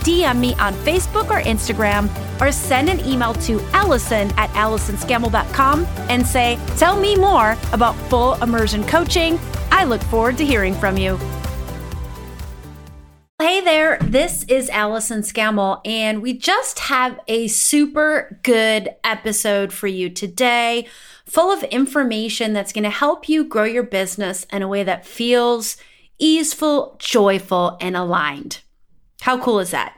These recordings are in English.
DM me on Facebook or Instagram or send an email to Allison at AllisonScammell.com and say, Tell me more about full immersion coaching. I look forward to hearing from you. Hey there, this is Allison Scammell, and we just have a super good episode for you today, full of information that's going to help you grow your business in a way that feels easeful, joyful, and aligned. How cool is that?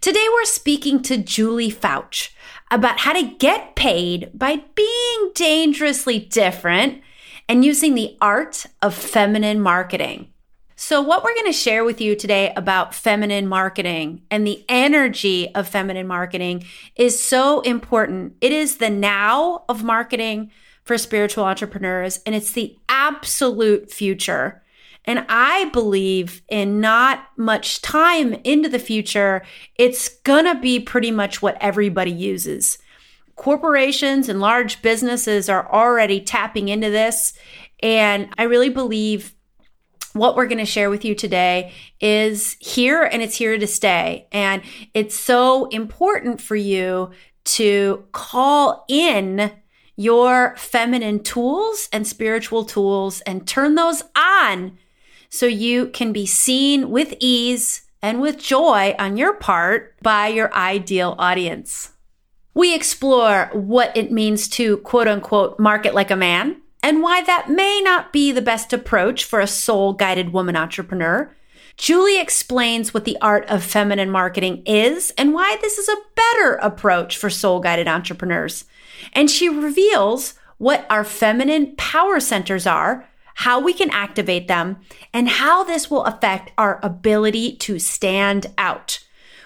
Today, we're speaking to Julie Foucht about how to get paid by being dangerously different and using the art of feminine marketing. So, what we're going to share with you today about feminine marketing and the energy of feminine marketing is so important. It is the now of marketing for spiritual entrepreneurs, and it's the absolute future. And I believe in not much time into the future, it's going to be pretty much what everybody uses. Corporations and large businesses are already tapping into this. And I really believe what we're going to share with you today is here and it's here to stay. And it's so important for you to call in your feminine tools and spiritual tools and turn those on so you can be seen with ease and with joy on your part by your ideal audience. We explore what it means to quote unquote market like a man and why that may not be the best approach for a soul guided woman entrepreneur. Julie explains what the art of feminine marketing is and why this is a better approach for soul guided entrepreneurs. And she reveals what our feminine power centers are how we can activate them, and how this will affect our ability to stand out.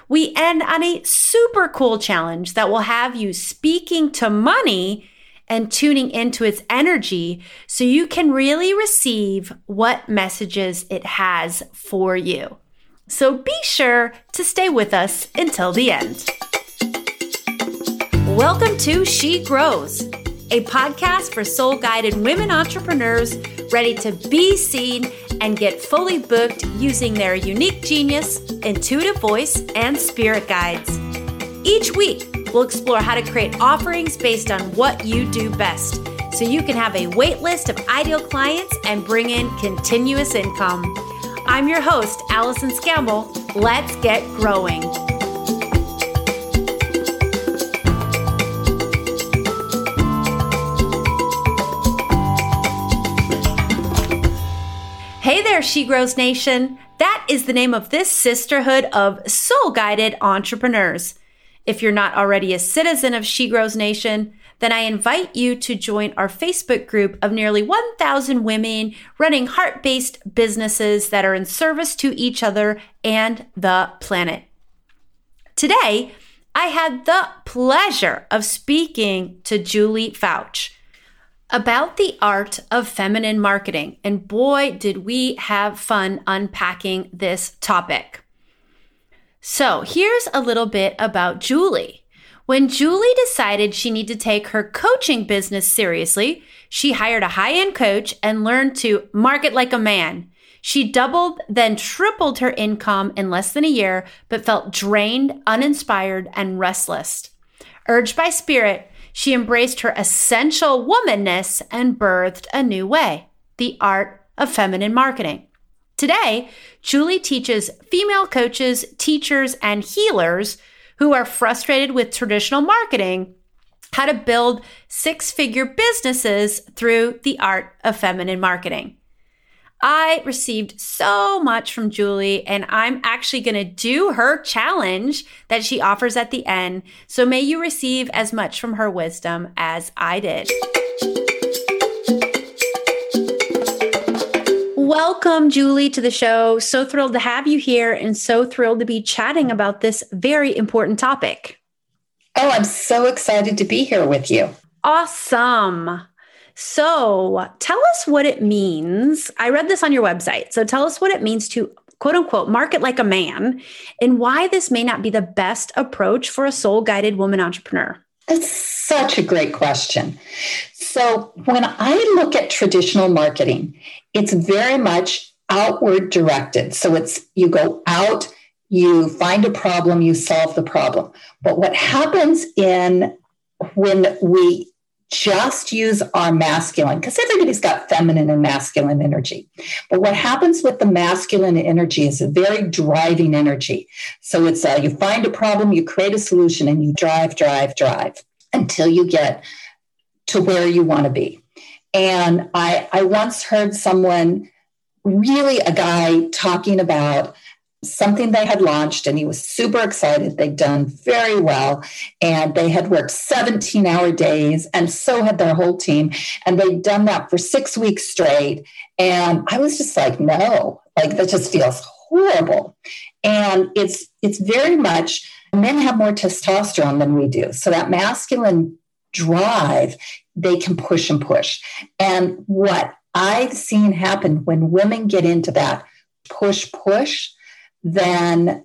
We end on a super cool challenge that will have you speaking to money and tuning into its energy so you can really receive what messages it has for you. So be sure to stay with us until the end. Welcome to She Grows, a podcast for soul guided women entrepreneurs ready to be seen and get fully booked using their unique genius, intuitive voice, and spirit guides. Each week, we'll explore how to create offerings based on what you do best so you can have a wait list of ideal clients and bring in continuous income. I'm your host, Allison Scammell. Let's get growing. Hey there, She Grows Nation. That is the name of this sisterhood of soul guided entrepreneurs. If you're not already a citizen of She Grows Nation, then I invite you to join our Facebook group of nearly 1,000 women running heart based businesses that are in service to each other and the planet. Today, I had the pleasure of speaking to Julie Foucht about the art of feminine marketing. And boy, did we have fun unpacking this topic. So, here's a little bit about Julie. When Julie decided she needed to take her coaching business seriously, she hired a high end coach and learned to market like a man. She doubled, then tripled her income in less than a year, but felt drained, uninspired, and restless. Urged by spirit, she embraced her essential womanness and birthed a new way the art of feminine marketing. Today, Julie teaches female coaches, teachers, and healers who are frustrated with traditional marketing how to build six figure businesses through the art of feminine marketing. I received so much from Julie, and I'm actually going to do her challenge that she offers at the end. So may you receive as much from her wisdom as I did. Welcome, Julie, to the show. So thrilled to have you here and so thrilled to be chatting about this very important topic. Oh, I'm so excited to be here with you. Awesome. So tell us what it means. I read this on your website. So tell us what it means to quote unquote market like a man and why this may not be the best approach for a soul guided woman entrepreneur. That's such a great question. So, when I look at traditional marketing, it's very much outward directed. So, it's you go out, you find a problem, you solve the problem. But what happens in when we just use our masculine, because everybody's got feminine and masculine energy. But what happens with the masculine energy is a very driving energy. So it's uh, you find a problem, you create a solution, and you drive, drive, drive until you get to where you want to be. And I, I once heard someone, really a guy, talking about something they had launched and he was super excited. They'd done very well and they had worked 17 hour days and so had their whole team. And they'd done that for six weeks straight. And I was just like, no, like that just feels horrible. And it's it's very much men have more testosterone than we do. So that masculine drive, they can push and push. And what I've seen happen when women get into that push, push, then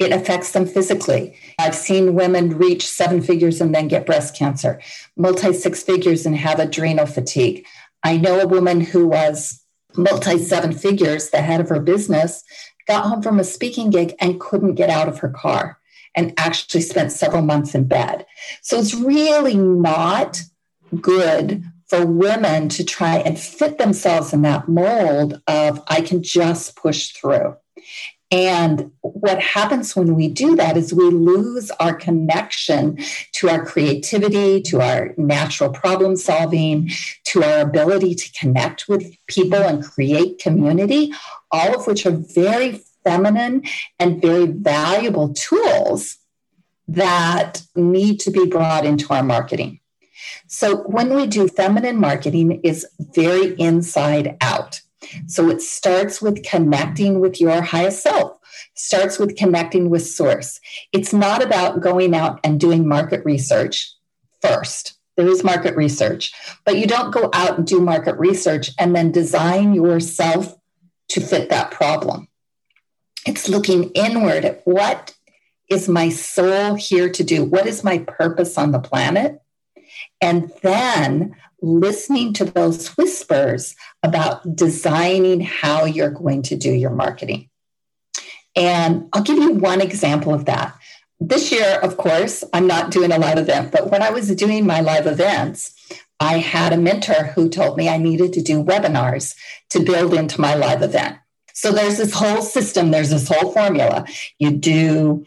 it affects them physically. I've seen women reach seven figures and then get breast cancer, multi six figures and have adrenal fatigue. I know a woman who was multi seven figures, the head of her business, got home from a speaking gig and couldn't get out of her car and actually spent several months in bed. So it's really not good for women to try and fit themselves in that mold of I can just push through. And what happens when we do that is we lose our connection to our creativity, to our natural problem solving, to our ability to connect with people and create community, all of which are very feminine and very valuable tools that need to be brought into our marketing. So when we do feminine marketing is very inside out. So it starts with connecting with your highest self, starts with connecting with source. It's not about going out and doing market research first. There is market research, but you don't go out and do market research and then design yourself to fit that problem. It's looking inward at what is my soul here to do? What is my purpose on the planet? And then listening to those whispers about designing how you're going to do your marketing. And I'll give you one example of that. This year, of course, I'm not doing a live event, but when I was doing my live events, I had a mentor who told me I needed to do webinars to build into my live event. So there's this whole system, there's this whole formula. You do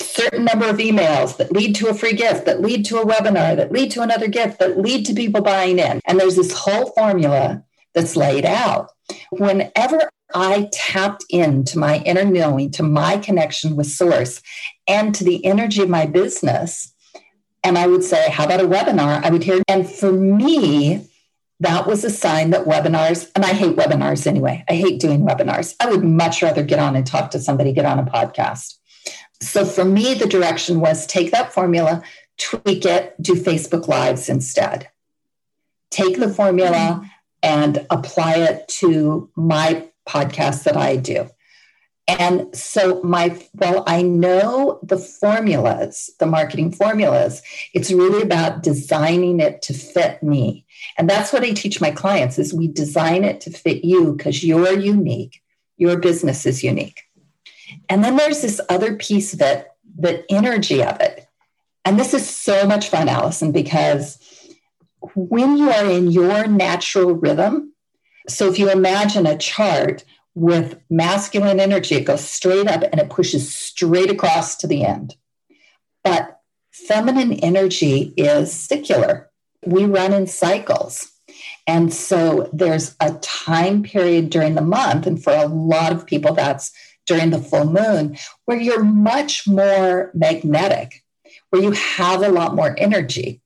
certain number of emails that lead to a free gift, that lead to a webinar, that lead to another gift, that lead to people buying in. And there's this whole formula that's laid out. Whenever I tapped into my inner knowing, to my connection with source, and to the energy of my business, and I would say, How about a webinar? I would hear, and for me, that was a sign that webinars, and I hate webinars anyway. I hate doing webinars. I would much rather get on and talk to somebody, get on a podcast. So for me, the direction was take that formula, tweak it, do Facebook Lives instead. Take the formula and apply it to my podcast that I do. And so my well, I know the formulas, the marketing formulas. It's really about designing it to fit me. And that's what I teach my clients is we design it to fit you because you're unique. Your business is unique. And then there's this other piece of it, the energy of it. And this is so much fun, Allison, because when you are in your natural rhythm, so if you imagine a chart with masculine energy, it goes straight up and it pushes straight across to the end. But feminine energy is secular. We run in cycles. And so there's a time period during the month. And for a lot of people, that's during the full moon, where you're much more magnetic, where you have a lot more energy,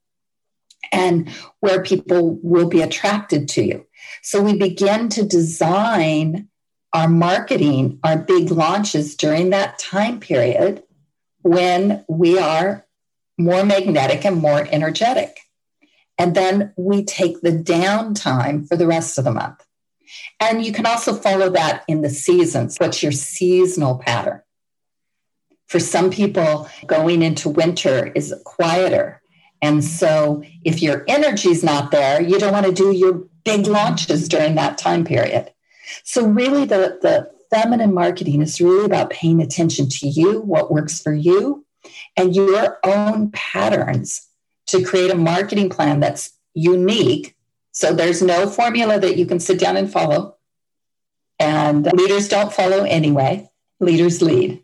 and where people will be attracted to you. So we begin to design our marketing, our big launches during that time period when we are more magnetic and more energetic. And then we take the downtime for the rest of the month. And you can also follow that in the seasons. What's your seasonal pattern? For some people, going into winter is quieter. And so if your energy's not there, you don't want to do your big launches during that time period. So really the, the feminine marketing is really about paying attention to you, what works for you, and your own patterns to create a marketing plan that's unique. So there's no formula that you can sit down and follow. And leaders don't follow anyway, leaders lead.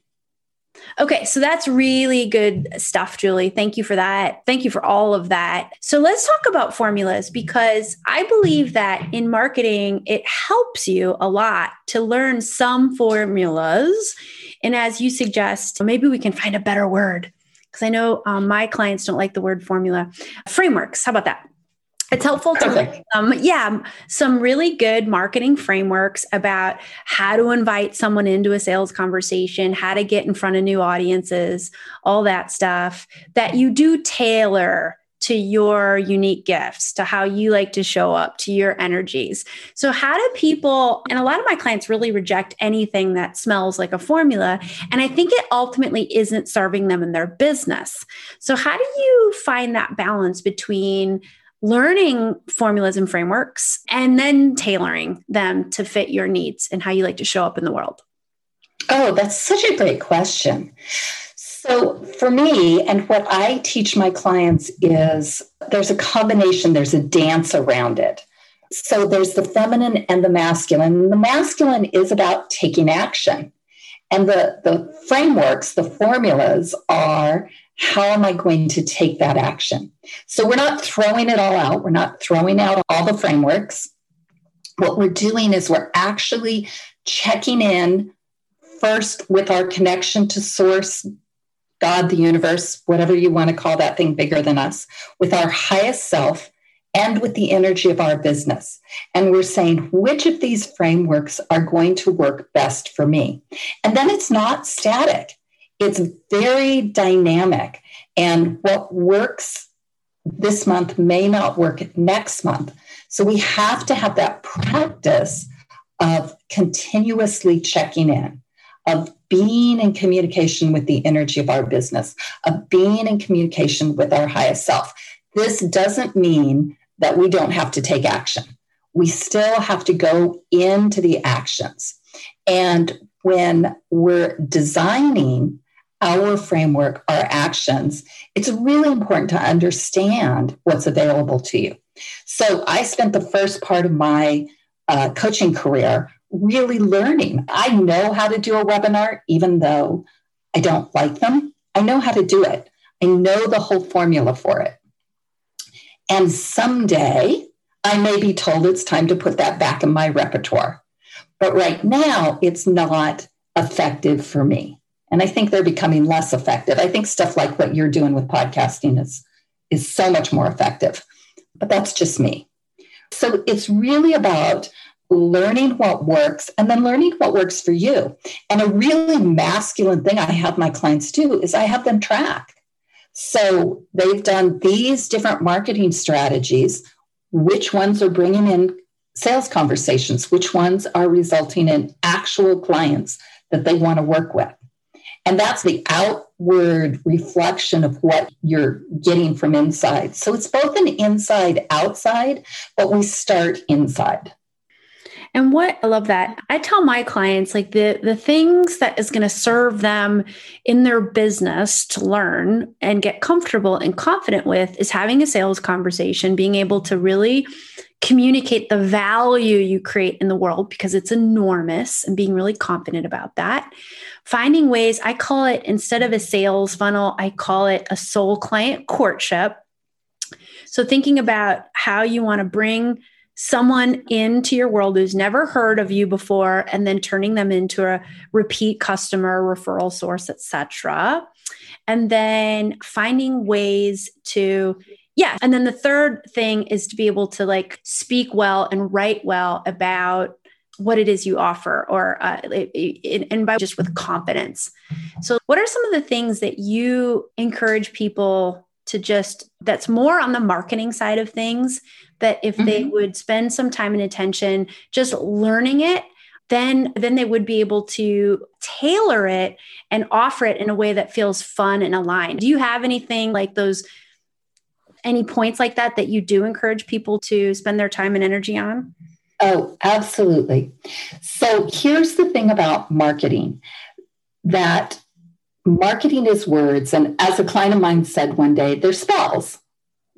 Okay, so that's really good stuff, Julie. Thank you for that. Thank you for all of that. So let's talk about formulas because I believe that in marketing, it helps you a lot to learn some formulas. And as you suggest, maybe we can find a better word because I know um, my clients don't like the word formula. Frameworks, how about that? It's helpful to um, yeah some really good marketing frameworks about how to invite someone into a sales conversation how to get in front of new audiences all that stuff that you do tailor to your unique gifts, to how you like to show up, to your energies. So, how do people, and a lot of my clients really reject anything that smells like a formula. And I think it ultimately isn't serving them in their business. So, how do you find that balance between learning formulas and frameworks and then tailoring them to fit your needs and how you like to show up in the world? Oh, that's such a great question. So, for me, and what I teach my clients is there's a combination, there's a dance around it. So, there's the feminine and the masculine. The masculine is about taking action. And the, the frameworks, the formulas are how am I going to take that action? So we're not throwing it all out. We're not throwing out all the frameworks. What we're doing is we're actually checking in first with our connection to source, God, the universe, whatever you want to call that thing bigger than us, with our highest self and with the energy of our business. And we're saying, which of these frameworks are going to work best for me? And then it's not static it's very dynamic. And what works this month may not work next month. So we have to have that practice of continuously checking in, of being in communication with the energy of our business, of being in communication with our highest self. This doesn't mean that we don't have to take action. We still have to go into the actions. And when we're designing our framework, our actions, it's really important to understand what's available to you. So I spent the first part of my uh, coaching career really learning. I know how to do a webinar, even though I don't like them. I know how to do it. I know the whole formula for it. And someday I may be told it's time to put that back in my repertoire. But right now, it's not effective for me. And I think they're becoming less effective. I think stuff like what you're doing with podcasting is, is so much more effective. But that's just me. So it's really about learning what works and then learning what works for you. And a really masculine thing I have my clients do is I have them track. So they've done these different marketing strategies. Which ones are bringing in sales conversations? Which ones are resulting in actual clients that they want to work with? And that's the outward reflection of what you're getting from inside. So it's both an inside outside, but we start inside. And what I love that. I tell my clients like the the things that is going to serve them in their business to learn and get comfortable and confident with is having a sales conversation, being able to really communicate the value you create in the world because it's enormous and being really confident about that. Finding ways, I call it instead of a sales funnel, I call it a soul client courtship. So, thinking about how you want to bring someone into your world who's never heard of you before and then turning them into a repeat customer referral source etc and then finding ways to yeah. And then the third thing is to be able to like speak well and write well about what it is you offer or uh, it, it, and by just with confidence so what are some of the things that you encourage people to just that's more on the marketing side of things that if mm-hmm. they would spend some time and attention just learning it then then they would be able to tailor it and offer it in a way that feels fun and aligned. Do you have anything like those any points like that that you do encourage people to spend their time and energy on? Oh, absolutely. So here's the thing about marketing that marketing is words. And as a client of mine said one day, they're spells.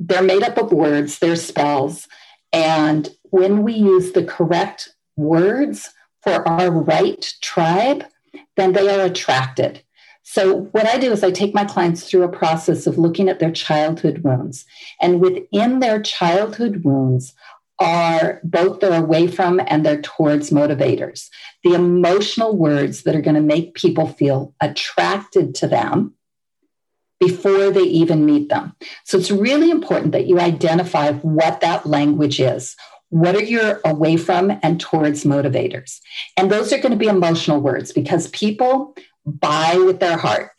They're made up of words, they're spells. And when we use the correct words for our right tribe, then they are attracted. So, what I do is I take my clients through a process of looking at their childhood wounds. And within their childhood wounds are both their away from and their towards motivators, the emotional words that are going to make people feel attracted to them before they even meet them. So, it's really important that you identify what that language is. What are your away from and towards motivators? And those are going to be emotional words because people buy with their heart.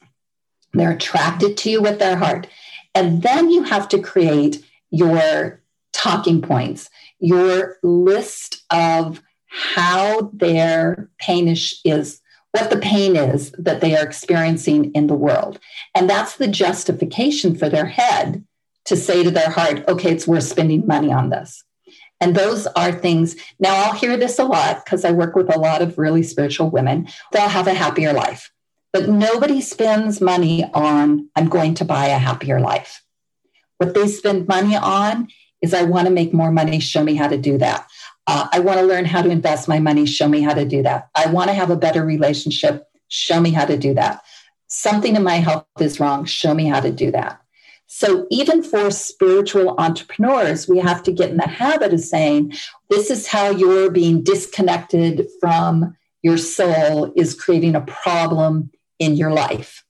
They're attracted to you with their heart. And then you have to create your talking points, your list of how their pain is, is what the pain is that they are experiencing in the world. And that's the justification for their head to say to their heart, okay, it's worth spending money on this. And those are things. Now, I'll hear this a lot because I work with a lot of really spiritual women. They'll have a happier life, but nobody spends money on, I'm going to buy a happier life. What they spend money on is, I want to make more money. Show me how to do that. Uh, I want to learn how to invest my money. Show me how to do that. I want to have a better relationship. Show me how to do that. Something in my health is wrong. Show me how to do that. So, even for spiritual entrepreneurs, we have to get in the habit of saying, this is how you're being disconnected from your soul, is creating a problem in your life.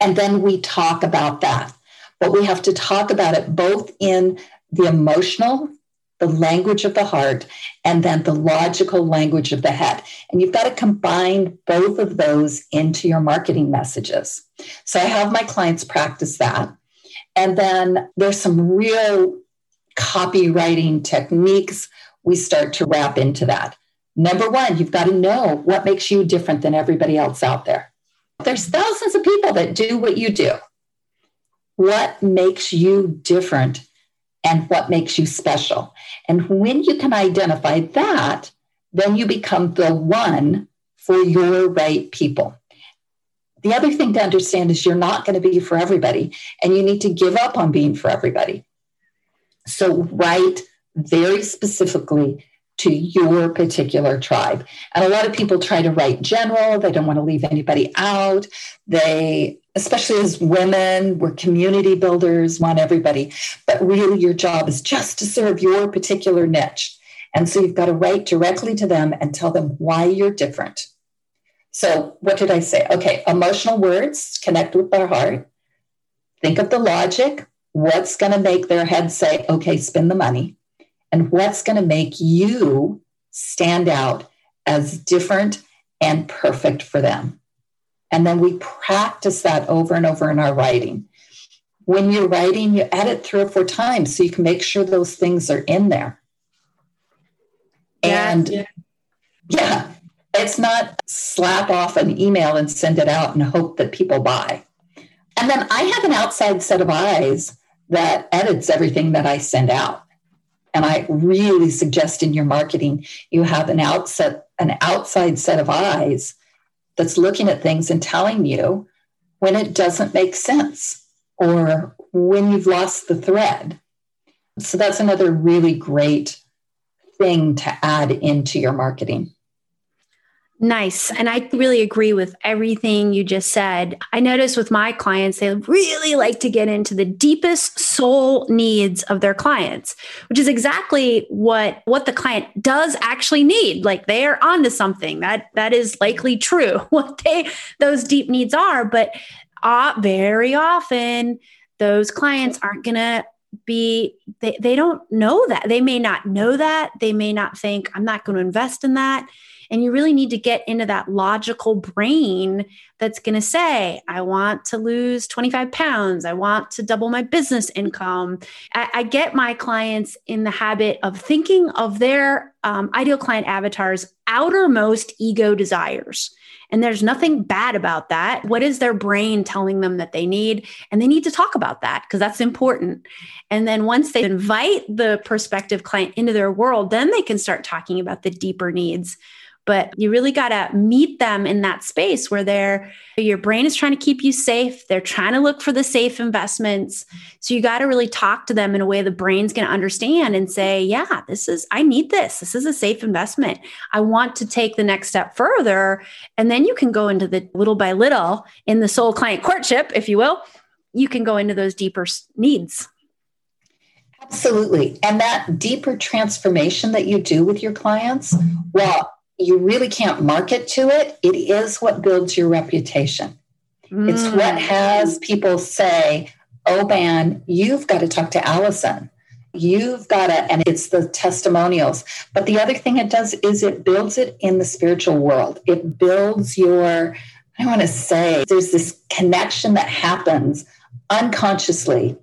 And then we talk about that. But we have to talk about it both in the emotional, the language of the heart, and then the logical language of the head. And you've got to combine both of those into your marketing messages. So I have my clients practice that. And then there's some real copywriting techniques we start to wrap into that. Number one, you've got to know what makes you different than everybody else out there. There's thousands of people that do what you do. What makes you different and what makes you special? And when you can identify that, then you become the one for your right people. The other thing to understand is you're not going to be for everybody, and you need to give up on being for everybody. So, write very specifically to your particular tribe. And a lot of people try to write general, they don't want to leave anybody out. They, especially as women, we're community builders, want everybody. But really, your job is just to serve your particular niche. And so you've got to write directly to them and tell them why you're different. So, what did I say? Okay, emotional words connect with their heart. Think of the logic. What's going to make their head say, okay, spend the money? And what's going to make you stand out as different and perfect for them? And then we practice that over and over in our writing. When you're writing, you edit three or four times so you can make sure those things are in there. And yeah, yeah it's not slap off an email and send it out and hope that people buy. And then I have an outside set of eyes that edits everything that I send out. And I really suggest in your marketing you have an outset an outside set of eyes that's looking at things and telling you when it doesn't make sense or when you've lost the thread. So that's another really great thing to add into your marketing. Nice. And I really agree with everything you just said. I notice with my clients, they really like to get into the deepest soul needs of their clients, which is exactly what, what the client does actually need. Like they are onto something that that is likely true, what they those deep needs are. But uh, very often those clients aren't gonna be they, they don't know that. They may not know that. They may not think, I'm not going to invest in that And you really need to get into that logical brain that's going to say, I want to lose 25 pounds. I want to double my business income. I, I get my clients in the habit of thinking of their um, ideal client avatars outermost ego desires. And there's nothing bad about that. What is their brain telling them that they need? And they need to talk about that because that's important. And then once they invite the prospective client into their world, then they can start talking about the deeper needs but you really got to meet them in that space where they're your brain is trying to keep you safe. They're trying to look for the safe investments. So you got to really talk to them in a way the brain's going to understand and say yeah this is i need this. This is a safe investment. I want to take the next step further. And then you can go into the little by little in the soul client courtship if you will you can go into those deeper needs. Absolutely. And that deeper transformation that you do with your clients, well, you really can't market to it. It is what builds your reputation. Mm. It's what has people say, oh man, you've got to talk to Allison. You've got to, and it's the testimonials. But the other thing it does is it builds it in the spiritual world. It builds your, I want to say, there's this connection that happens unconsciously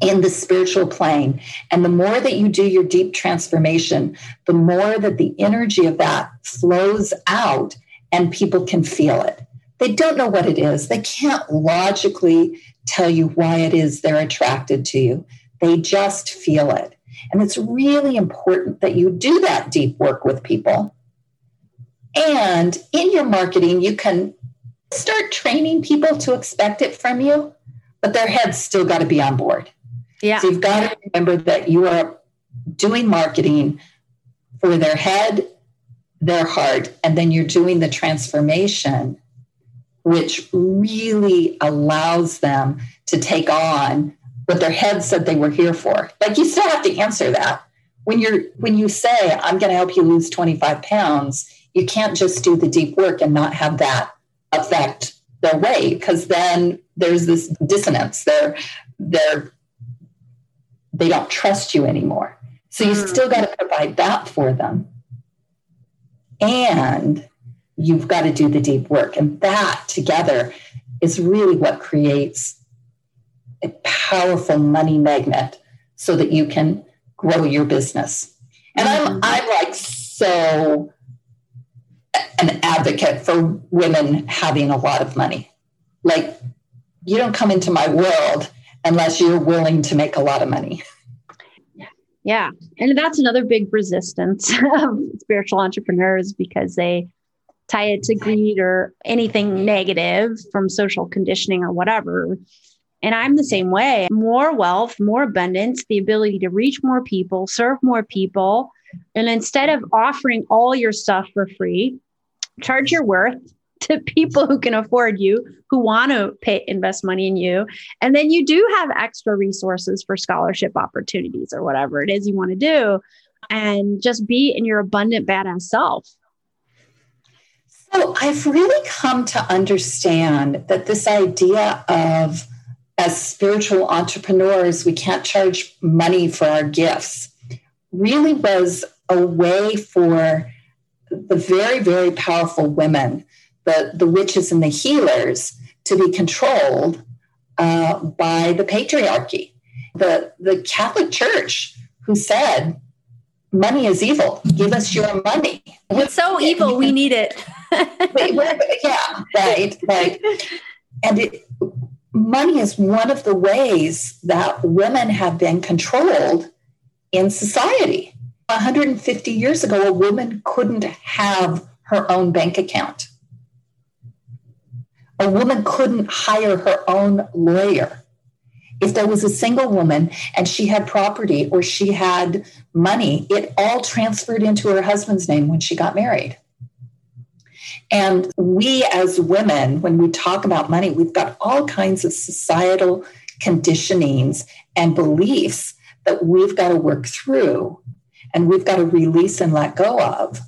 in the spiritual plane. And the more that you do your deep transformation, the more that the energy of that flows out and people can feel it. They don't know what it is, they can't logically tell you why it is they're attracted to you. They just feel it. And it's really important that you do that deep work with people. And in your marketing, you can start training people to expect it from you, but their head's still got to be on board. Yeah. So you've got to remember that you are doing marketing for their head, their heart, and then you're doing the transformation, which really allows them to take on what their head said they were here for. Like you still have to answer that. When you're when you say, I'm gonna help you lose 25 pounds, you can't just do the deep work and not have that affect their weight because then there's this dissonance. They're they're they don't trust you anymore. So you mm. still got to provide that for them. And you've got to do the deep work. And that together is really what creates a powerful money magnet so that you can grow your business. And I'm mm-hmm. I'm like so an advocate for women having a lot of money. Like you don't come into my world unless you're willing to make a lot of money. Yeah. And that's another big resistance of spiritual entrepreneurs because they tie it to greed or anything negative from social conditioning or whatever. And I'm the same way. More wealth, more abundance, the ability to reach more people, serve more people. And instead of offering all your stuff for free, charge your worth to people who can afford you, who want to pay invest money in you. And then you do have extra resources for scholarship opportunities or whatever it is you want to do. And just be in your abundant badass self. So I've really come to understand that this idea of as spiritual entrepreneurs, we can't charge money for our gifts really was a way for the very, very powerful women the, the witches and the healers to be controlled uh, by the patriarchy. The, the Catholic Church, who said, money is evil, give us your money. It's so evil, we need it. yeah, right, right. And it, money is one of the ways that women have been controlled in society. 150 years ago, a woman couldn't have her own bank account a woman couldn't hire her own lawyer. If there was a single woman and she had property or she had money, it all transferred into her husband's name when she got married. And we, as women, when we talk about money, we've got all kinds of societal conditionings and beliefs that we've got to work through and we've got to release and let go of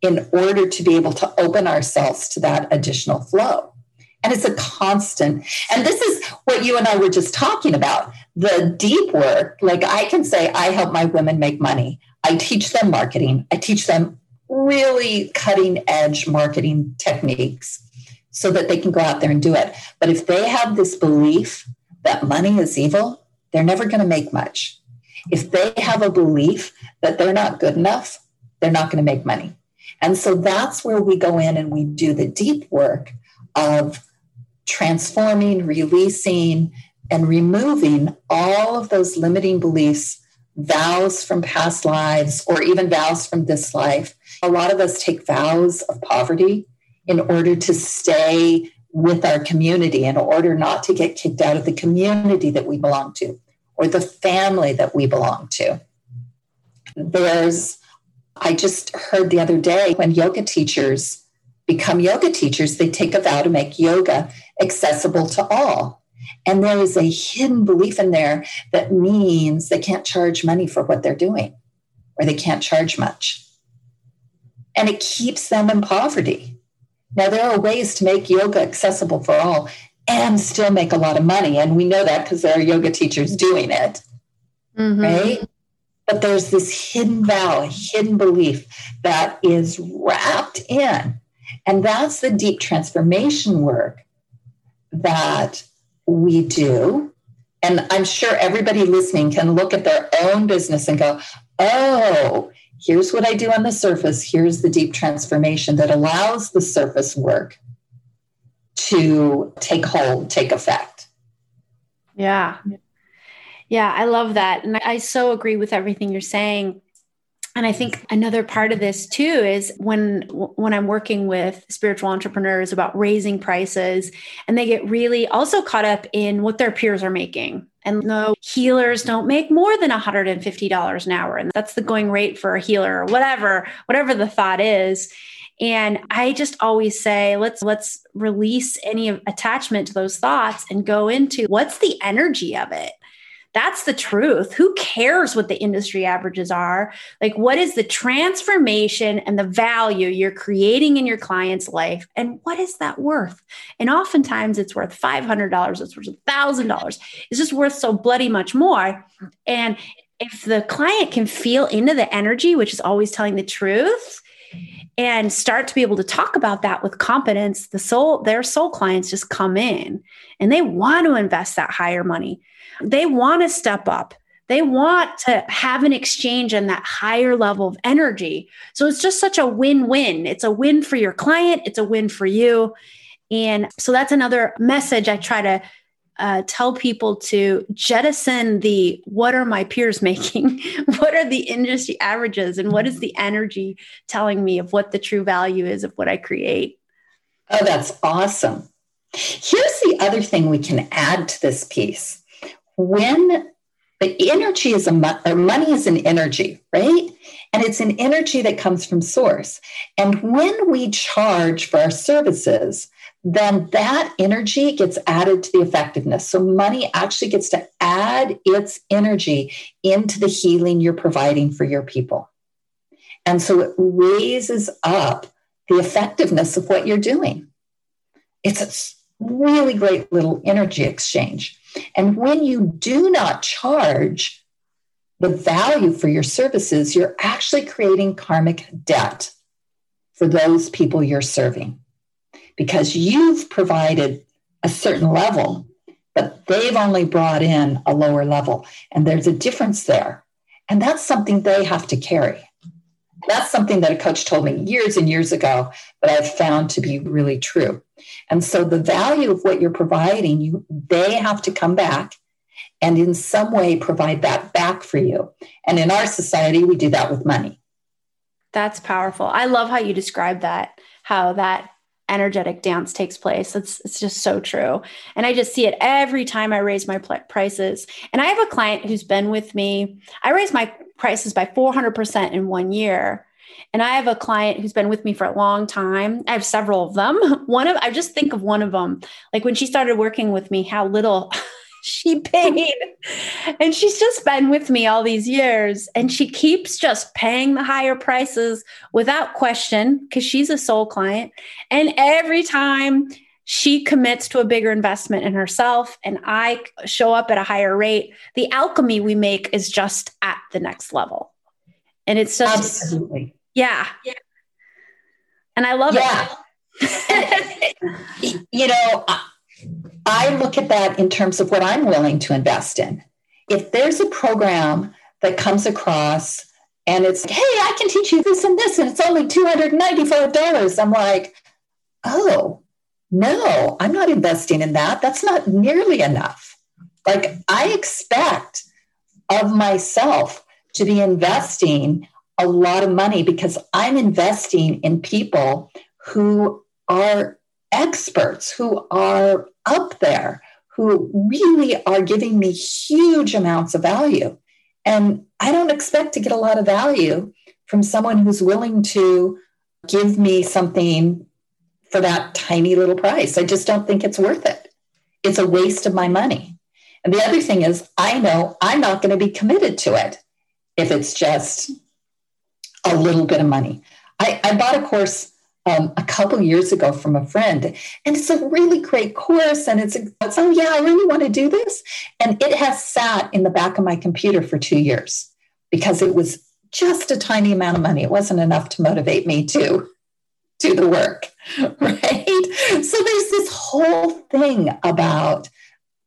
in order to be able to open ourselves to that additional flow. And it's a constant. And this is what you and I were just talking about the deep work. Like I can say, I help my women make money. I teach them marketing. I teach them really cutting edge marketing techniques so that they can go out there and do it. But if they have this belief that money is evil, they're never going to make much. If they have a belief that they're not good enough, they're not going to make money. And so that's where we go in and we do the deep work of transforming, releasing, and removing all of those limiting beliefs, vows from past lives, or even vows from this life. A lot of us take vows of poverty in order to stay with our community, in order not to get kicked out of the community that we belong to or the family that we belong to. There's, I just heard the other day when yoga teachers become yoga teachers, they take a vow to make yoga accessible to all. And there is a hidden belief in there that means they can't charge money for what they're doing or they can't charge much. And it keeps them in poverty. Now, there are ways to make yoga accessible for all and still make a lot of money. And we know that because there are yoga teachers doing it, mm-hmm. right? But there's this hidden vow, a hidden belief that is wrapped in. And that's the deep transformation work that we do. And I'm sure everybody listening can look at their own business and go, oh, here's what I do on the surface. Here's the deep transformation that allows the surface work to take hold, take effect. Yeah. Yeah, I love that. And I so agree with everything you're saying. And I think another part of this too is when when I'm working with spiritual entrepreneurs about raising prices and they get really also caught up in what their peers are making. And no healers don't make more than $150 an hour and that's the going rate for a healer or whatever whatever the thought is. And I just always say let's let's release any attachment to those thoughts and go into what's the energy of it that's the truth. Who cares what the industry averages are? Like, what is the transformation and the value you're creating in your client's life? And what is that worth? And oftentimes it's worth $500, it's worth $1,000. It's just worth so bloody much more. And if the client can feel into the energy, which is always telling the truth, and start to be able to talk about that with competence the soul, their soul clients just come in and they want to invest that higher money. They want to step up. They want to have an exchange in that higher level of energy. So it's just such a win win. It's a win for your client, it's a win for you. And so that's another message I try to uh, tell people to jettison the what are my peers making? what are the industry averages? And what is the energy telling me of what the true value is of what I create? Oh, that's awesome. Here's the other thing we can add to this piece when the energy is a or money is an energy, right? And it's an energy that comes from source. And when we charge for our services, then that energy gets added to the effectiveness. So money actually gets to add its energy into the healing you're providing for your people. And so it raises up the effectiveness of what you're doing. It's a really great little energy exchange. And when you do not charge the value for your services, you're actually creating karmic debt for those people you're serving because you've provided a certain level, but they've only brought in a lower level. And there's a difference there. And that's something they have to carry. That's something that a coach told me years and years ago, but I've found to be really true. And so the value of what you're providing, you they have to come back and in some way provide that back for you. And in our society, we do that with money. That's powerful. I love how you describe that, how that energetic dance takes place. It's it's just so true. And I just see it every time I raise my pl- prices. And I have a client who's been with me. I raised my prices by 400% in one year. And I have a client who's been with me for a long time. I have several of them. One of I just think of one of them. Like when she started working with me, how little she paid. and she's just been with me all these years. And she keeps just paying the higher prices without question because she's a soul client. And every time she commits to a bigger investment in herself and I show up at a higher rate, the alchemy we make is just at the next level. And it's just, absolutely. Yeah. yeah. And I love yeah. it. you know, I look at that in terms of what I'm willing to invest in. If there's a program that comes across and it's, hey, I can teach you this and this, and it's only $294, I'm like, oh, no, I'm not investing in that. That's not nearly enough. Like, I expect of myself to be investing a lot of money because I'm investing in people who are experts, who are up there, who really are giving me huge amounts of value. And I don't expect to get a lot of value from someone who's willing to give me something for that tiny little price. I just don't think it's worth it. It's a waste of my money. And the other thing is, I know I'm not going to be committed to it if it's just a little bit of money. I, I bought a course um, a couple years ago from a friend, and it's a really great course. And it's, it's, oh, yeah, I really want to do this. And it has sat in the back of my computer for two years because it was just a tiny amount of money. It wasn't enough to motivate me to do the work, right? So there's this whole thing about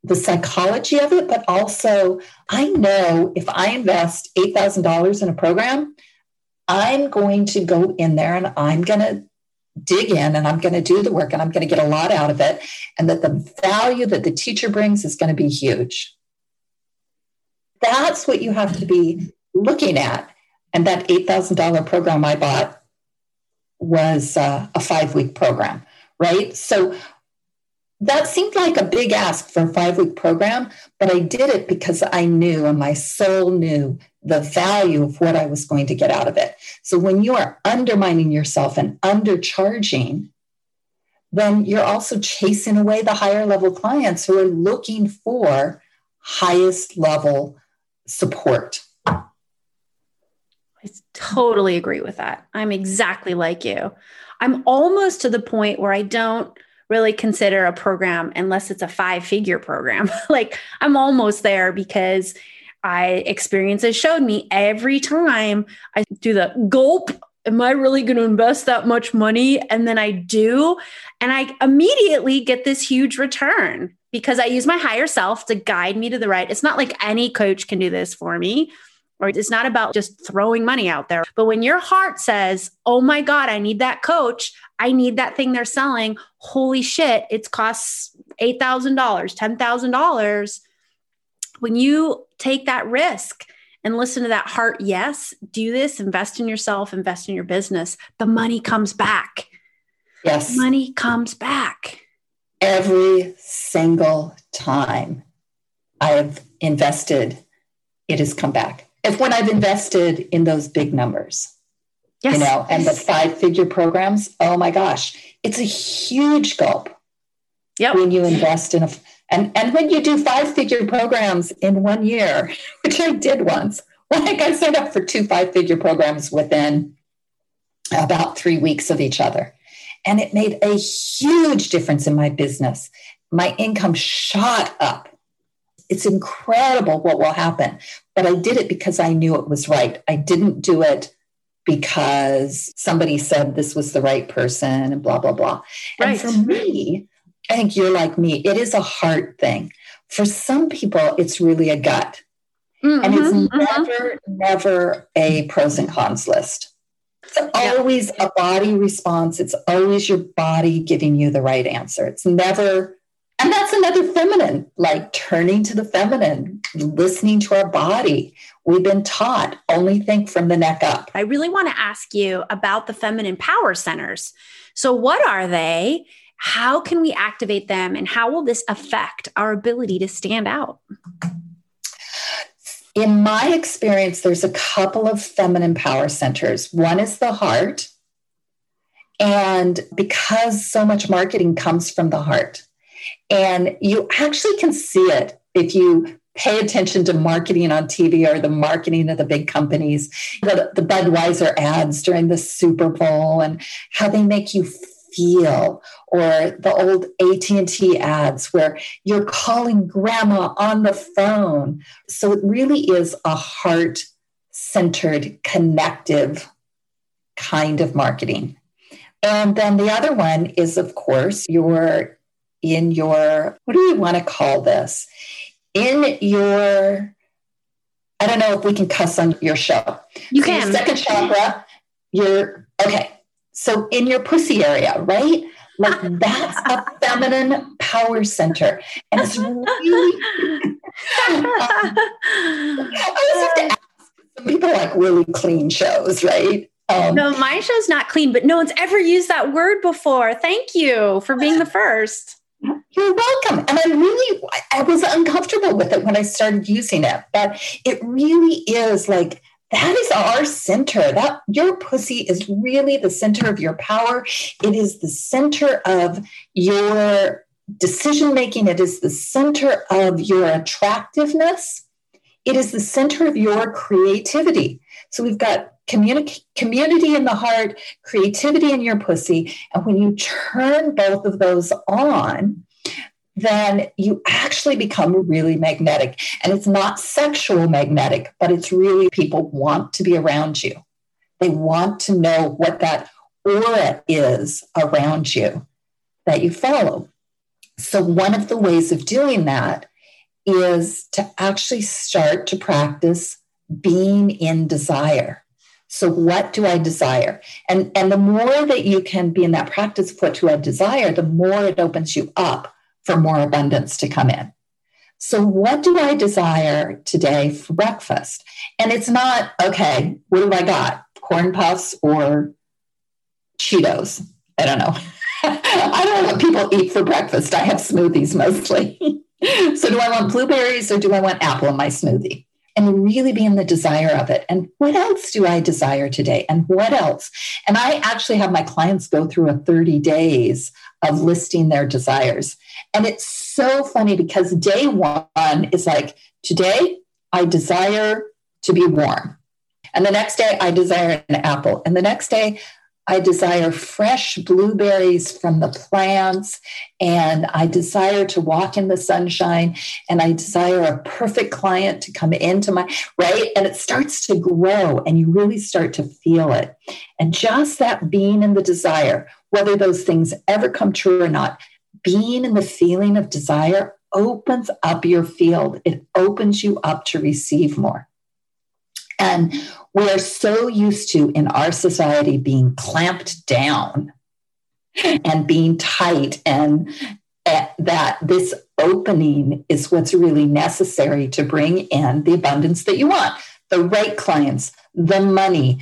the psychology of it, but also I know if I invest $8,000 in a program, I'm going to go in there and I'm going to dig in and I'm going to do the work and I'm going to get a lot out of it. And that the value that the teacher brings is going to be huge. That's what you have to be looking at. And that $8,000 program I bought was uh, a five week program, right? So that seemed like a big ask for a five week program, but I did it because I knew and my soul knew the value of what I was going to get out of it. So when you are undermining yourself and undercharging, then you're also chasing away the higher level clients who are looking for highest level support. Totally agree with that. I'm exactly like you. I'm almost to the point where I don't really consider a program unless it's a five figure program. like I'm almost there because I experiences showed me every time I do the gulp am I really going to invest that much money? And then I do. And I immediately get this huge return because I use my higher self to guide me to the right. It's not like any coach can do this for me, or it's not about just throwing money out there. But when your heart says, oh my God, I need that coach, I need that thing they're selling, holy shit, it costs $8,000, $10,000 when you take that risk and listen to that heart yes, do this, invest in yourself, invest in your business, the money comes back. Yes. Money comes back. Every single time I have invested, it has come back. If when I've invested in those big numbers, yes. you know, and the five figure programs, oh my gosh, it's a huge gulp. Yep. When you invest in a and, and when you do five figure programs in one year, which I did once, like I signed up for two five figure programs within about three weeks of each other. And it made a huge difference in my business. My income shot up. It's incredible what will happen. But I did it because I knew it was right. I didn't do it because somebody said this was the right person and blah, blah, blah. Right. And for me, I think you're like me. It is a heart thing. For some people, it's really a gut. Mm-hmm, and it's mm-hmm. never, never a pros and cons list. It's always a body response. It's always your body giving you the right answer. It's never, and that's another feminine, like turning to the feminine, listening to our body. We've been taught only think from the neck up. I really want to ask you about the feminine power centers. So, what are they? How can we activate them and how will this affect our ability to stand out? In my experience, there's a couple of feminine power centers. One is the heart. And because so much marketing comes from the heart, and you actually can see it if you pay attention to marketing on TV or the marketing of the big companies, the, the Budweiser ads during the Super Bowl, and how they make you feel or the old AT&T ads where you're calling grandma on the phone. So it really is a heart centered connective kind of marketing. And then the other one is, of course, your in your what do you want to call this? In your I don't know if we can cuss on your show. You so can. Your second chakra, your okay. So in your pussy area, right? Like that's a feminine power center. And it's really I always have to ask some people like really clean shows, right? Um, no, my show's not clean, but no one's ever used that word before. Thank you for being the first. You're welcome. And I really, I was uncomfortable with it when I started using it, but it really is like that is our center. That your pussy is really the center of your power. It is the center of your decision making. It is the center of your attractiveness. It is the center of your creativity. So we've got communi- community in the heart, creativity in your pussy. And when you turn both of those on, then you actually become really magnetic. And it's not sexual magnetic, but it's really people want to be around you. They want to know what that aura is around you that you follow. So, one of the ways of doing that is to actually start to practice being in desire. So, what do I desire? And, and the more that you can be in that practice of what do I desire, the more it opens you up for more abundance to come in. So, what do I desire today for breakfast? And it's not, okay, what do I got? Corn puffs or Cheetos? I don't know. I don't know what people eat for breakfast. I have smoothies mostly. so, do I want blueberries or do I want apple in my smoothie? and really be in the desire of it. And what else do I desire today? And what else? And I actually have my clients go through a 30 days of listing their desires. And it's so funny because day one is like, today I desire to be warm. And the next day I desire an apple. And the next day I desire fresh blueberries from the plants, and I desire to walk in the sunshine, and I desire a perfect client to come into my right. And it starts to grow, and you really start to feel it. And just that being in the desire, whether those things ever come true or not, being in the feeling of desire opens up your field, it opens you up to receive more. And we are so used to in our society being clamped down and being tight and uh, that this opening is what's really necessary to bring in the abundance that you want. The right clients the money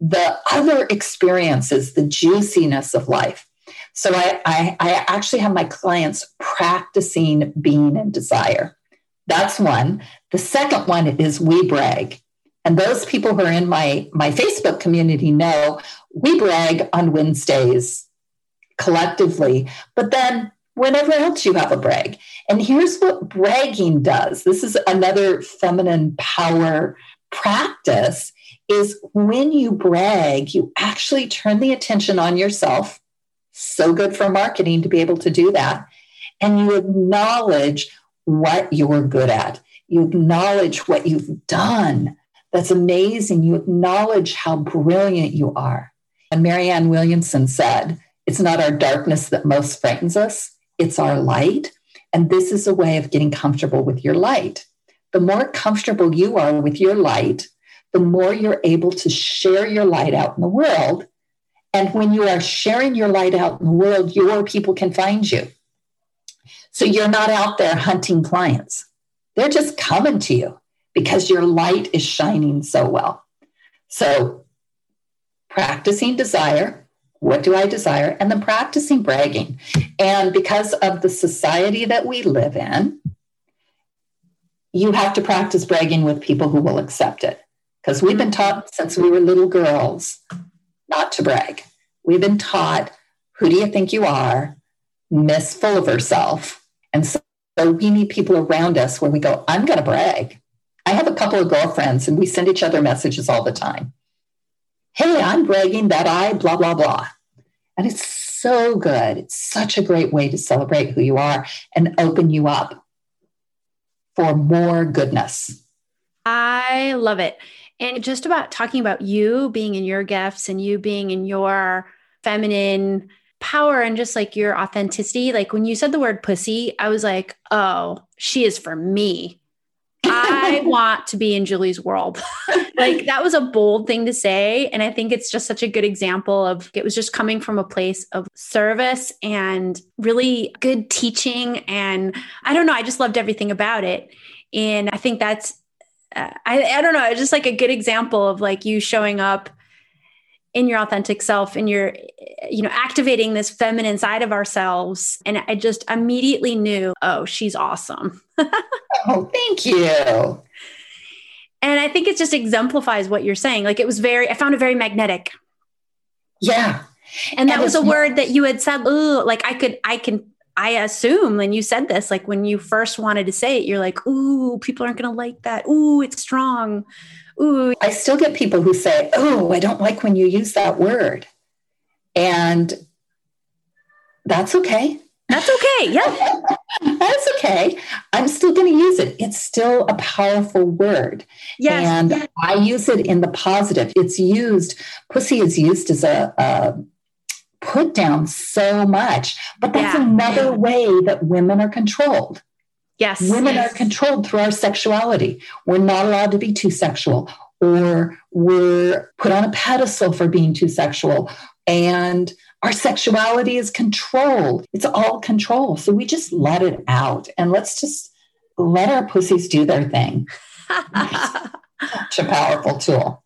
the other experiences the juiciness of life. So I, I, I actually have my clients practicing being in desire. That's one. The second one is we brag and those people who are in my, my Facebook community know we brag on Wednesdays collectively, but then whenever else you have a brag. And here's what bragging does this is another feminine power practice is when you brag, you actually turn the attention on yourself. So good for marketing to be able to do that. And you acknowledge what you're good at. You acknowledge what you've done that's amazing. You acknowledge how brilliant you are. And Marianne Williamson said, It's not our darkness that most frightens us, it's our light. And this is a way of getting comfortable with your light. The more comfortable you are with your light, the more you're able to share your light out in the world. And when you are sharing your light out in the world, your people can find you. So you're not out there hunting clients, they're just coming to you because your light is shining so well. So, practicing desire. What do I desire? And then practicing bragging. And because of the society that we live in, you have to practice bragging with people who will accept it. Because we've been taught since we were little girls not to brag. We've been taught, who do you think you are? Miss full of herself. And so we need people around us where we go, I'm going to brag. I have a couple of girlfriends and we send each other messages all the time. Hey, I'm bragging that I blah, blah, blah. And it's so good. It's such a great way to celebrate who you are and open you up for more goodness. I love it. And just about talking about you being in your gifts and you being in your feminine power and just like your authenticity. Like when you said the word pussy, I was like, oh, she is for me. I want to be in Julie's world. like that was a bold thing to say. And I think it's just such a good example of it was just coming from a place of service and really good teaching. And I don't know, I just loved everything about it. And I think that's, uh, I, I don't know, it's just like a good example of like you showing up in your authentic self and you're you know activating this feminine side of ourselves. And i just immediately knew oh she's awesome. Oh thank you. And i think it just exemplifies what you're saying. Like it was very i found it very magnetic. Yeah. And that and was a word that you had said ooh like i could i can I assume when you said this, like when you first wanted to say it, you're like, ooh, people aren't going to like that. Ooh, it's strong ooh, I still get people who say, oh, I don't like when you use that word. And that's okay. That's okay. Yeah. that's okay. I'm still going to use it. It's still a powerful word. Yes. And yes. I use it in the positive. It's used, pussy is used as a, a put down so much, but that's yeah. another way that women are controlled. Yes. Women yes. are controlled through our sexuality. We're not allowed to be too sexual, or we're put on a pedestal for being too sexual. And our sexuality is controlled. It's all control. So we just let it out and let's just let our pussies do their thing. Such a powerful tool.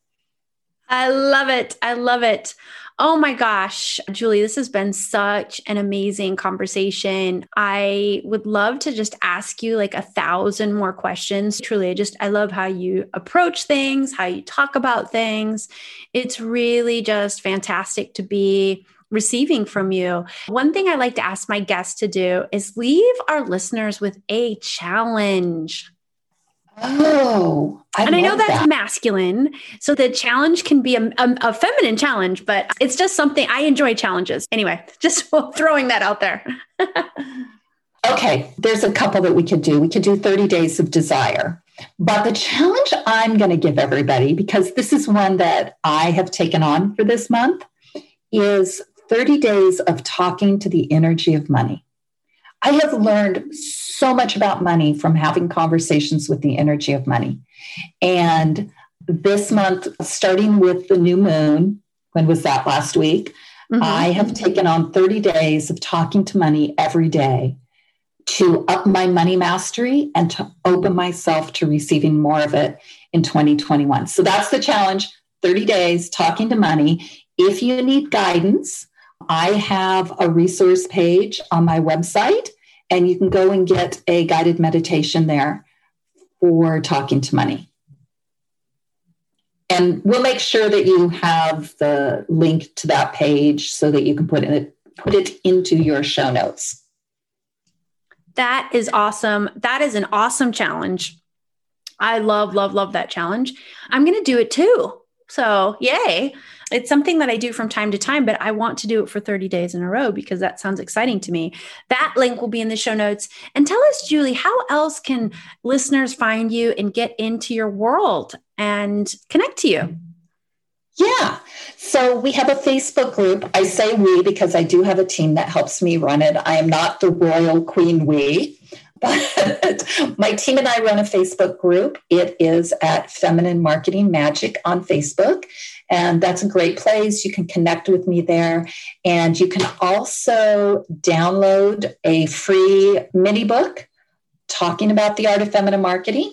I love it. I love it. Oh my gosh, Julie, this has been such an amazing conversation. I would love to just ask you like a thousand more questions. Truly, I just, I love how you approach things, how you talk about things. It's really just fantastic to be receiving from you. One thing I like to ask my guests to do is leave our listeners with a challenge. Oh, I and I know that's that. masculine. So the challenge can be a, a, a, feminine challenge, but it's just something I enjoy challenges. Anyway, just throwing that out there. okay, there's a couple that we could do. We could do 30 days of desire. But the challenge I'm going to give everybody, because this is one that I have taken on for this month, is 30 days of talking to the energy of money. I have learned so much about money from having conversations with the energy of money. And this month, starting with the new moon, when was that last week? Mm-hmm. I have taken on 30 days of talking to money every day to up my money mastery and to open myself to receiving more of it in 2021. So that's the challenge 30 days talking to money. If you need guidance, I have a resource page on my website, and you can go and get a guided meditation there for talking to money. And we'll make sure that you have the link to that page so that you can put it put it into your show notes. That is awesome. That is an awesome challenge. I love, love, love that challenge. I'm going to do it too. So, yay. It's something that I do from time to time, but I want to do it for 30 days in a row because that sounds exciting to me. That link will be in the show notes. And tell us, Julie, how else can listeners find you and get into your world and connect to you? Yeah. So we have a Facebook group. I say we because I do have a team that helps me run it. I am not the royal queen we, but my team and I run a Facebook group. It is at Feminine Marketing Magic on Facebook. And that's a great place. You can connect with me there. And you can also download a free mini book talking about the art of feminine marketing.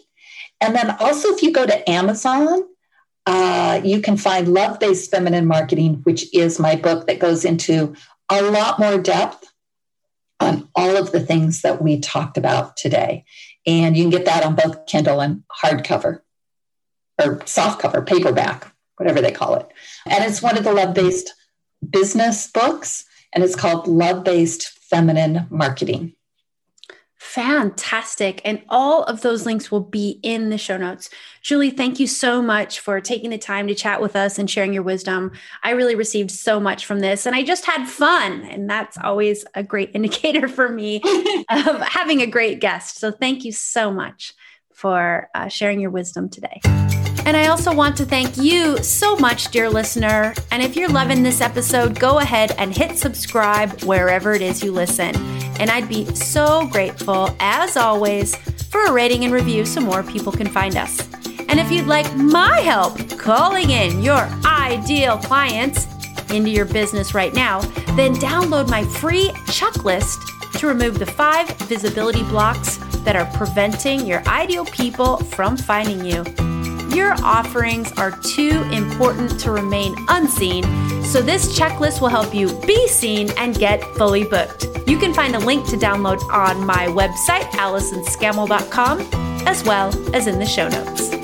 And then also, if you go to Amazon, uh, you can find Love Based Feminine Marketing, which is my book that goes into a lot more depth on all of the things that we talked about today. And you can get that on both Kindle and hardcover or softcover, paperback whatever they call it. And it's one of the love based business books, and it's called Love Based Feminine Marketing. Fantastic. And all of those links will be in the show notes. Julie, thank you so much for taking the time to chat with us and sharing your wisdom. I really received so much from this and I just had fun. And that's always a great indicator for me of having a great guest. So thank you so much for uh, sharing your wisdom today. And I also want to thank you so much, dear listener. And if you're loving this episode, go ahead and hit subscribe wherever it is you listen. And I'd be so grateful, as always, for a rating and review so more people can find us. And if you'd like my help calling in your ideal clients into your business right now, then download my free checklist to remove the five visibility blocks that are preventing your ideal people from finding you. Your offerings are too important to remain unseen, so this checklist will help you be seen and get fully booked. You can find a link to download on my website, AllisonScammell.com, as well as in the show notes.